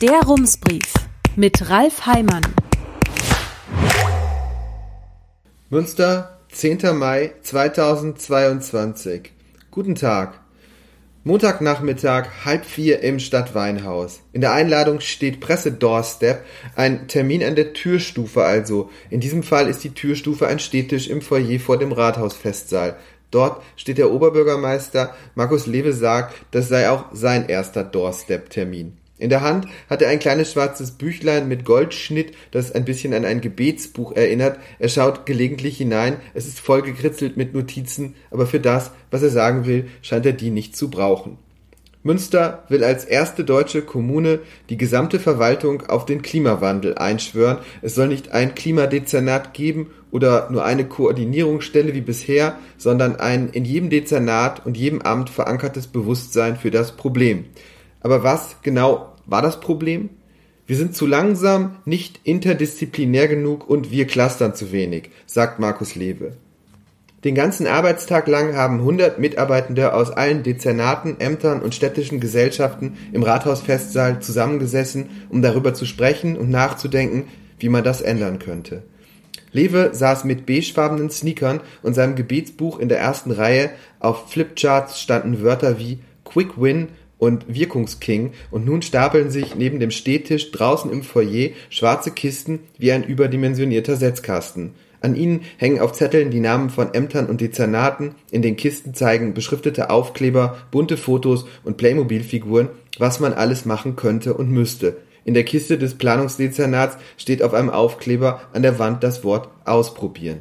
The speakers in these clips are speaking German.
Der Rumsbrief mit Ralf Heimann. Münster, 10. Mai 2022. Guten Tag. Montagnachmittag, halb vier im Stadtweinhaus. In der Einladung steht Presse-Doorstep, ein Termin an der Türstufe also. In diesem Fall ist die Türstufe ein Stehtisch im Foyer vor dem Rathausfestsaal. Dort steht der Oberbürgermeister Markus Lewe sagt, das sei auch sein erster Doorstep-Termin. In der Hand hat er ein kleines schwarzes Büchlein mit Goldschnitt, das ein bisschen an ein Gebetsbuch erinnert. Er schaut gelegentlich hinein, es ist voll gekritzelt mit Notizen, aber für das, was er sagen will, scheint er die nicht zu brauchen. Münster will als erste deutsche Kommune die gesamte Verwaltung auf den Klimawandel einschwören. Es soll nicht ein Klimadezernat geben oder nur eine Koordinierungsstelle wie bisher, sondern ein in jedem Dezernat und jedem Amt verankertes Bewusstsein für das Problem. Aber was genau war das Problem? Wir sind zu langsam, nicht interdisziplinär genug und wir clustern zu wenig, sagt Markus Lewe. Den ganzen Arbeitstag lang haben 100 Mitarbeitende aus allen Dezernaten, Ämtern und städtischen Gesellschaften im Rathausfestsaal zusammengesessen, um darüber zu sprechen und nachzudenken, wie man das ändern könnte. Lewe saß mit beigefarbenen Sneakern und seinem Gebetsbuch in der ersten Reihe. Auf Flipcharts standen Wörter wie Quick Win und Wirkungsking und nun stapeln sich neben dem Stehtisch draußen im Foyer schwarze Kisten wie ein überdimensionierter Setzkasten. An ihnen hängen auf Zetteln die Namen von Ämtern und Dezernaten, in den Kisten zeigen beschriftete Aufkleber, bunte Fotos und Playmobil-Figuren, was man alles machen könnte und müsste. In der Kiste des Planungsdezernats steht auf einem Aufkleber an der Wand das Wort ausprobieren.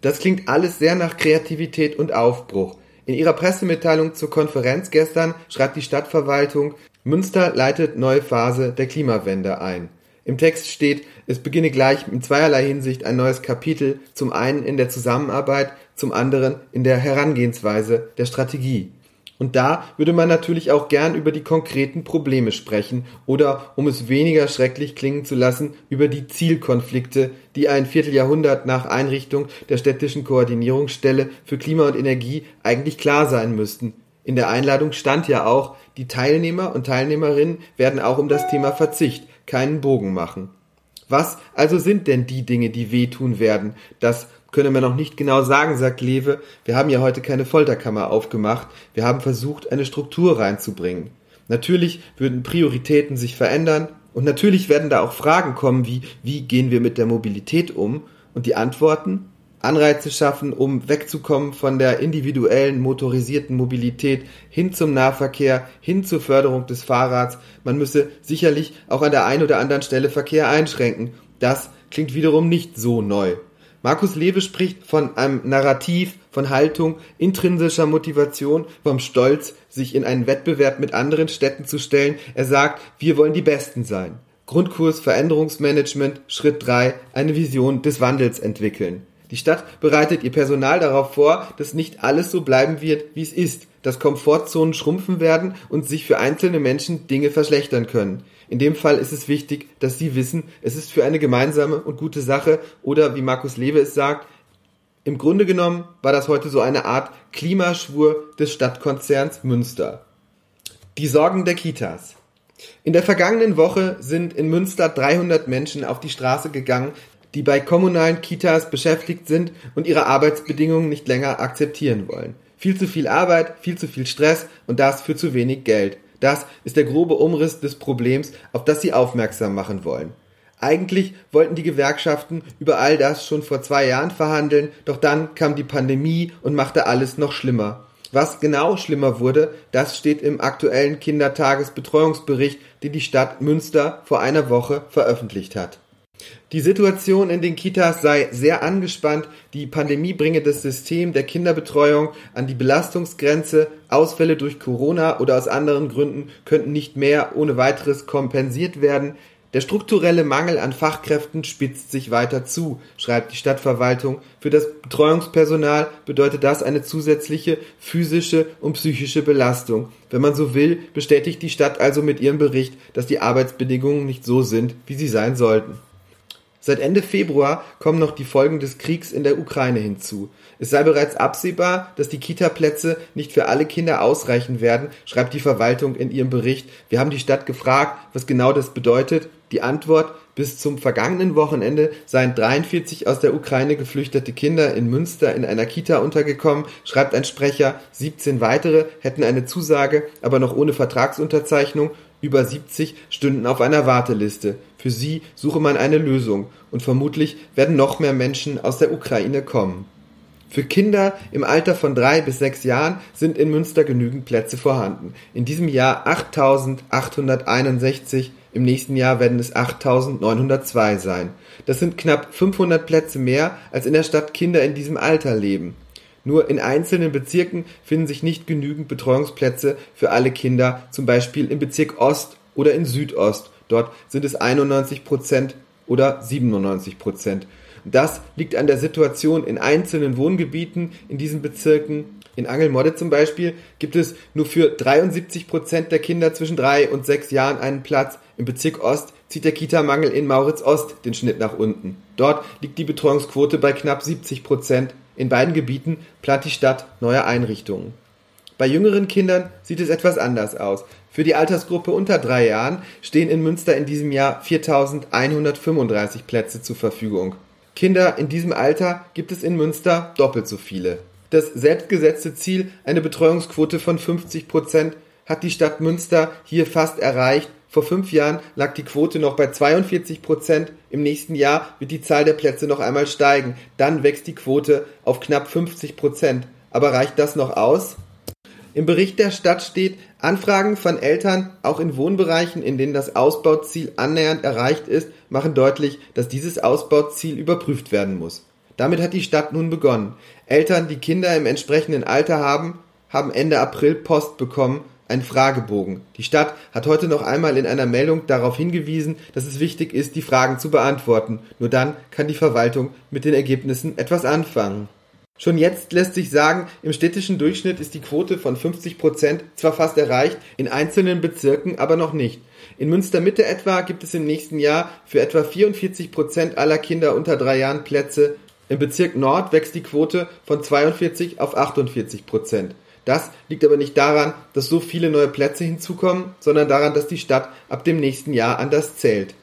Das klingt alles sehr nach Kreativität und Aufbruch. In ihrer Pressemitteilung zur Konferenz gestern schreibt die Stadtverwaltung, Münster leitet neue Phase der Klimawende ein. Im Text steht, es beginne gleich in zweierlei Hinsicht ein neues Kapitel, zum einen in der Zusammenarbeit, zum anderen in der Herangehensweise der Strategie. Und da würde man natürlich auch gern über die konkreten Probleme sprechen oder, um es weniger schrecklich klingen zu lassen, über die Zielkonflikte, die ein Vierteljahrhundert nach Einrichtung der städtischen Koordinierungsstelle für Klima und Energie eigentlich klar sein müssten. In der Einladung stand ja auch, die Teilnehmer und Teilnehmerinnen werden auch um das Thema Verzicht keinen Bogen machen. Was also sind denn die Dinge, die wehtun werden? Das könne man noch nicht genau sagen, sagt Lewe. Wir haben ja heute keine Folterkammer aufgemacht. Wir haben versucht, eine Struktur reinzubringen. Natürlich würden Prioritäten sich verändern und natürlich werden da auch Fragen kommen wie, wie gehen wir mit der Mobilität um? Und die Antworten? Anreize schaffen, um wegzukommen von der individuellen motorisierten Mobilität hin zum Nahverkehr, hin zur Förderung des Fahrrads. Man müsse sicherlich auch an der einen oder anderen Stelle Verkehr einschränken. Das klingt wiederum nicht so neu. Markus Lewe spricht von einem Narrativ, von Haltung, intrinsischer Motivation, vom Stolz, sich in einen Wettbewerb mit anderen Städten zu stellen. Er sagt, wir wollen die Besten sein. Grundkurs Veränderungsmanagement, Schritt 3, eine Vision des Wandels entwickeln. Die Stadt bereitet ihr Personal darauf vor, dass nicht alles so bleiben wird, wie es ist, dass Komfortzonen schrumpfen werden und sich für einzelne Menschen Dinge verschlechtern können. In dem Fall ist es wichtig, dass sie wissen, es ist für eine gemeinsame und gute Sache oder wie Markus Lewe es sagt, im Grunde genommen war das heute so eine Art Klimaschwur des Stadtkonzerns Münster. Die Sorgen der Kitas. In der vergangenen Woche sind in Münster 300 Menschen auf die Straße gegangen, die bei kommunalen Kitas beschäftigt sind und ihre Arbeitsbedingungen nicht länger akzeptieren wollen. Viel zu viel Arbeit, viel zu viel Stress und das für zu wenig Geld. Das ist der grobe Umriss des Problems, auf das sie aufmerksam machen wollen. Eigentlich wollten die Gewerkschaften über all das schon vor zwei Jahren verhandeln, doch dann kam die Pandemie und machte alles noch schlimmer. Was genau schlimmer wurde, das steht im aktuellen Kindertagesbetreuungsbericht, den die Stadt Münster vor einer Woche veröffentlicht hat. Die Situation in den Kitas sei sehr angespannt, die Pandemie bringe das System der Kinderbetreuung an die Belastungsgrenze, Ausfälle durch Corona oder aus anderen Gründen könnten nicht mehr ohne weiteres kompensiert werden, der strukturelle Mangel an Fachkräften spitzt sich weiter zu, schreibt die Stadtverwaltung. Für das Betreuungspersonal bedeutet das eine zusätzliche physische und psychische Belastung. Wenn man so will, bestätigt die Stadt also mit ihrem Bericht, dass die Arbeitsbedingungen nicht so sind, wie sie sein sollten. Seit Ende Februar kommen noch die Folgen des Kriegs in der Ukraine hinzu. Es sei bereits absehbar, dass die Kita-Plätze nicht für alle Kinder ausreichen werden, schreibt die Verwaltung in ihrem Bericht. Wir haben die Stadt gefragt, was genau das bedeutet. Die Antwort, bis zum vergangenen Wochenende seien 43 aus der Ukraine geflüchtete Kinder in Münster in einer Kita untergekommen, schreibt ein Sprecher. 17 weitere hätten eine Zusage, aber noch ohne Vertragsunterzeichnung. Über 70 stünden auf einer Warteliste. Für sie suche man eine Lösung und vermutlich werden noch mehr Menschen aus der Ukraine kommen. Für Kinder im Alter von drei bis sechs Jahren sind in Münster genügend Plätze vorhanden. In diesem Jahr 8.861, im nächsten Jahr werden es 8.902 sein. Das sind knapp 500 Plätze mehr, als in der Stadt Kinder in diesem Alter leben. Nur in einzelnen Bezirken finden sich nicht genügend Betreuungsplätze für alle Kinder, zum Beispiel im Bezirk Ost oder in Südost. Dort sind es 91 Prozent oder 97 Prozent. Das liegt an der Situation in einzelnen Wohngebieten in diesen Bezirken. In Angelmodde zum Beispiel gibt es nur für 73 Prozent der Kinder zwischen drei und sechs Jahren einen Platz. Im Bezirk Ost zieht der Kita-Mangel in Mauritz Ost den Schnitt nach unten. Dort liegt die Betreuungsquote bei knapp 70 Prozent. In beiden Gebieten plant die Stadt neue Einrichtungen. Bei jüngeren Kindern sieht es etwas anders aus. Für die Altersgruppe unter drei Jahren stehen in Münster in diesem Jahr 4.135 Plätze zur Verfügung. Kinder in diesem Alter gibt es in Münster doppelt so viele. Das selbstgesetzte Ziel, eine Betreuungsquote von 50 Prozent, hat die Stadt Münster hier fast erreicht. Vor fünf Jahren lag die Quote noch bei 42 Prozent. Im nächsten Jahr wird die Zahl der Plätze noch einmal steigen. Dann wächst die Quote auf knapp 50 Prozent. Aber reicht das noch aus? Im Bericht der Stadt steht, Anfragen von Eltern, auch in Wohnbereichen, in denen das Ausbauziel annähernd erreicht ist, machen deutlich, dass dieses Ausbauziel überprüft werden muss. Damit hat die Stadt nun begonnen. Eltern, die Kinder im entsprechenden Alter haben, haben Ende April Post bekommen, einen Fragebogen. Die Stadt hat heute noch einmal in einer Meldung darauf hingewiesen, dass es wichtig ist, die Fragen zu beantworten. Nur dann kann die Verwaltung mit den Ergebnissen etwas anfangen. Schon jetzt lässt sich sagen, im städtischen Durchschnitt ist die Quote von 50 Prozent zwar fast erreicht, in einzelnen Bezirken aber noch nicht. In Münster Mitte etwa gibt es im nächsten Jahr für etwa 44 Prozent aller Kinder unter drei Jahren Plätze. Im Bezirk Nord wächst die Quote von 42 auf 48 Prozent. Das liegt aber nicht daran, dass so viele neue Plätze hinzukommen, sondern daran, dass die Stadt ab dem nächsten Jahr anders zählt.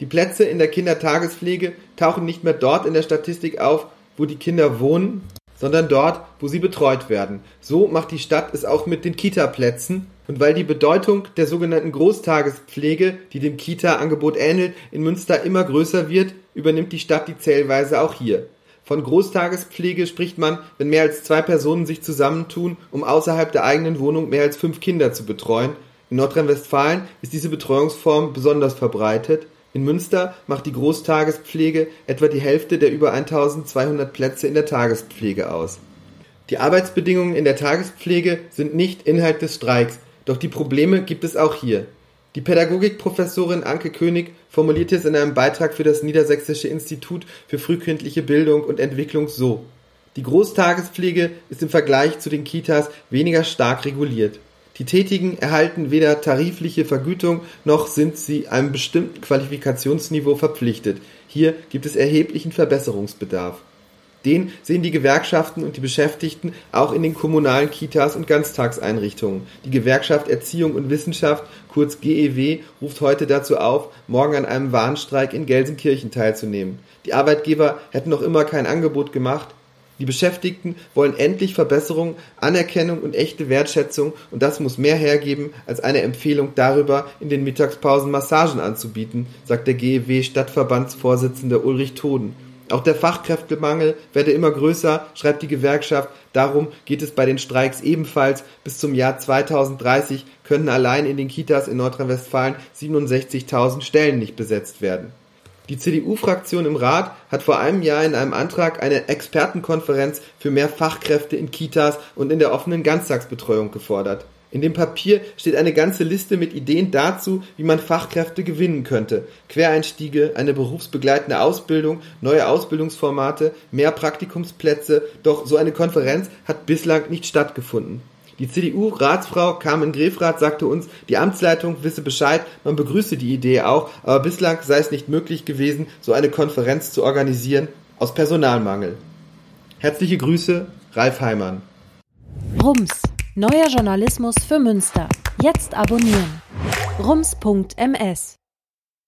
Die Plätze in der Kindertagespflege tauchen nicht mehr dort in der Statistik auf, wo die Kinder wohnen, sondern dort, wo sie betreut werden. So macht die Stadt es auch mit den Kita-Plätzen. Und weil die Bedeutung der sogenannten Großtagespflege, die dem Kita-Angebot ähnelt, in Münster immer größer wird, übernimmt die Stadt die Zählweise auch hier. Von Großtagespflege spricht man, wenn mehr als zwei Personen sich zusammentun, um außerhalb der eigenen Wohnung mehr als fünf Kinder zu betreuen. In Nordrhein-Westfalen ist diese Betreuungsform besonders verbreitet. In Münster macht die Großtagespflege etwa die Hälfte der über 1200 Plätze in der Tagespflege aus. Die Arbeitsbedingungen in der Tagespflege sind nicht Inhalt des Streiks, doch die Probleme gibt es auch hier. Die Pädagogikprofessorin Anke König formulierte es in einem Beitrag für das Niedersächsische Institut für frühkindliche Bildung und Entwicklung so. Die Großtagespflege ist im Vergleich zu den Kitas weniger stark reguliert. Die Tätigen erhalten weder tarifliche Vergütung noch sind sie einem bestimmten Qualifikationsniveau verpflichtet. Hier gibt es erheblichen Verbesserungsbedarf. Den sehen die Gewerkschaften und die Beschäftigten auch in den kommunalen Kitas und Ganztagseinrichtungen. Die Gewerkschaft Erziehung und Wissenschaft, kurz GEW, ruft heute dazu auf, morgen an einem Warnstreik in Gelsenkirchen teilzunehmen. Die Arbeitgeber hätten noch immer kein Angebot gemacht, die Beschäftigten wollen endlich Verbesserung, Anerkennung und echte Wertschätzung und das muss mehr hergeben als eine Empfehlung darüber, in den Mittagspausen Massagen anzubieten, sagt der GEW Stadtverbandsvorsitzende Ulrich Toden. Auch der Fachkräftemangel werde immer größer, schreibt die Gewerkschaft. Darum geht es bei den Streiks ebenfalls. Bis zum Jahr 2030 könnten allein in den Kitas in Nordrhein-Westfalen 67.000 Stellen nicht besetzt werden. Die CDU-Fraktion im Rat hat vor einem Jahr in einem Antrag eine Expertenkonferenz für mehr Fachkräfte in Kitas und in der offenen Ganztagsbetreuung gefordert. In dem Papier steht eine ganze Liste mit Ideen dazu, wie man Fachkräfte gewinnen könnte. Quereinstiege, eine berufsbegleitende Ausbildung, neue Ausbildungsformate, mehr Praktikumsplätze, doch so eine Konferenz hat bislang nicht stattgefunden. Die CDU-Ratsfrau Carmen Grefrath sagte uns, die Amtsleitung wisse Bescheid, man begrüße die Idee auch, aber bislang sei es nicht möglich gewesen, so eine Konferenz zu organisieren, aus Personalmangel. Herzliche Grüße, Ralf Heimann. Rums, neuer Journalismus für Münster. Jetzt abonnieren. rums.ms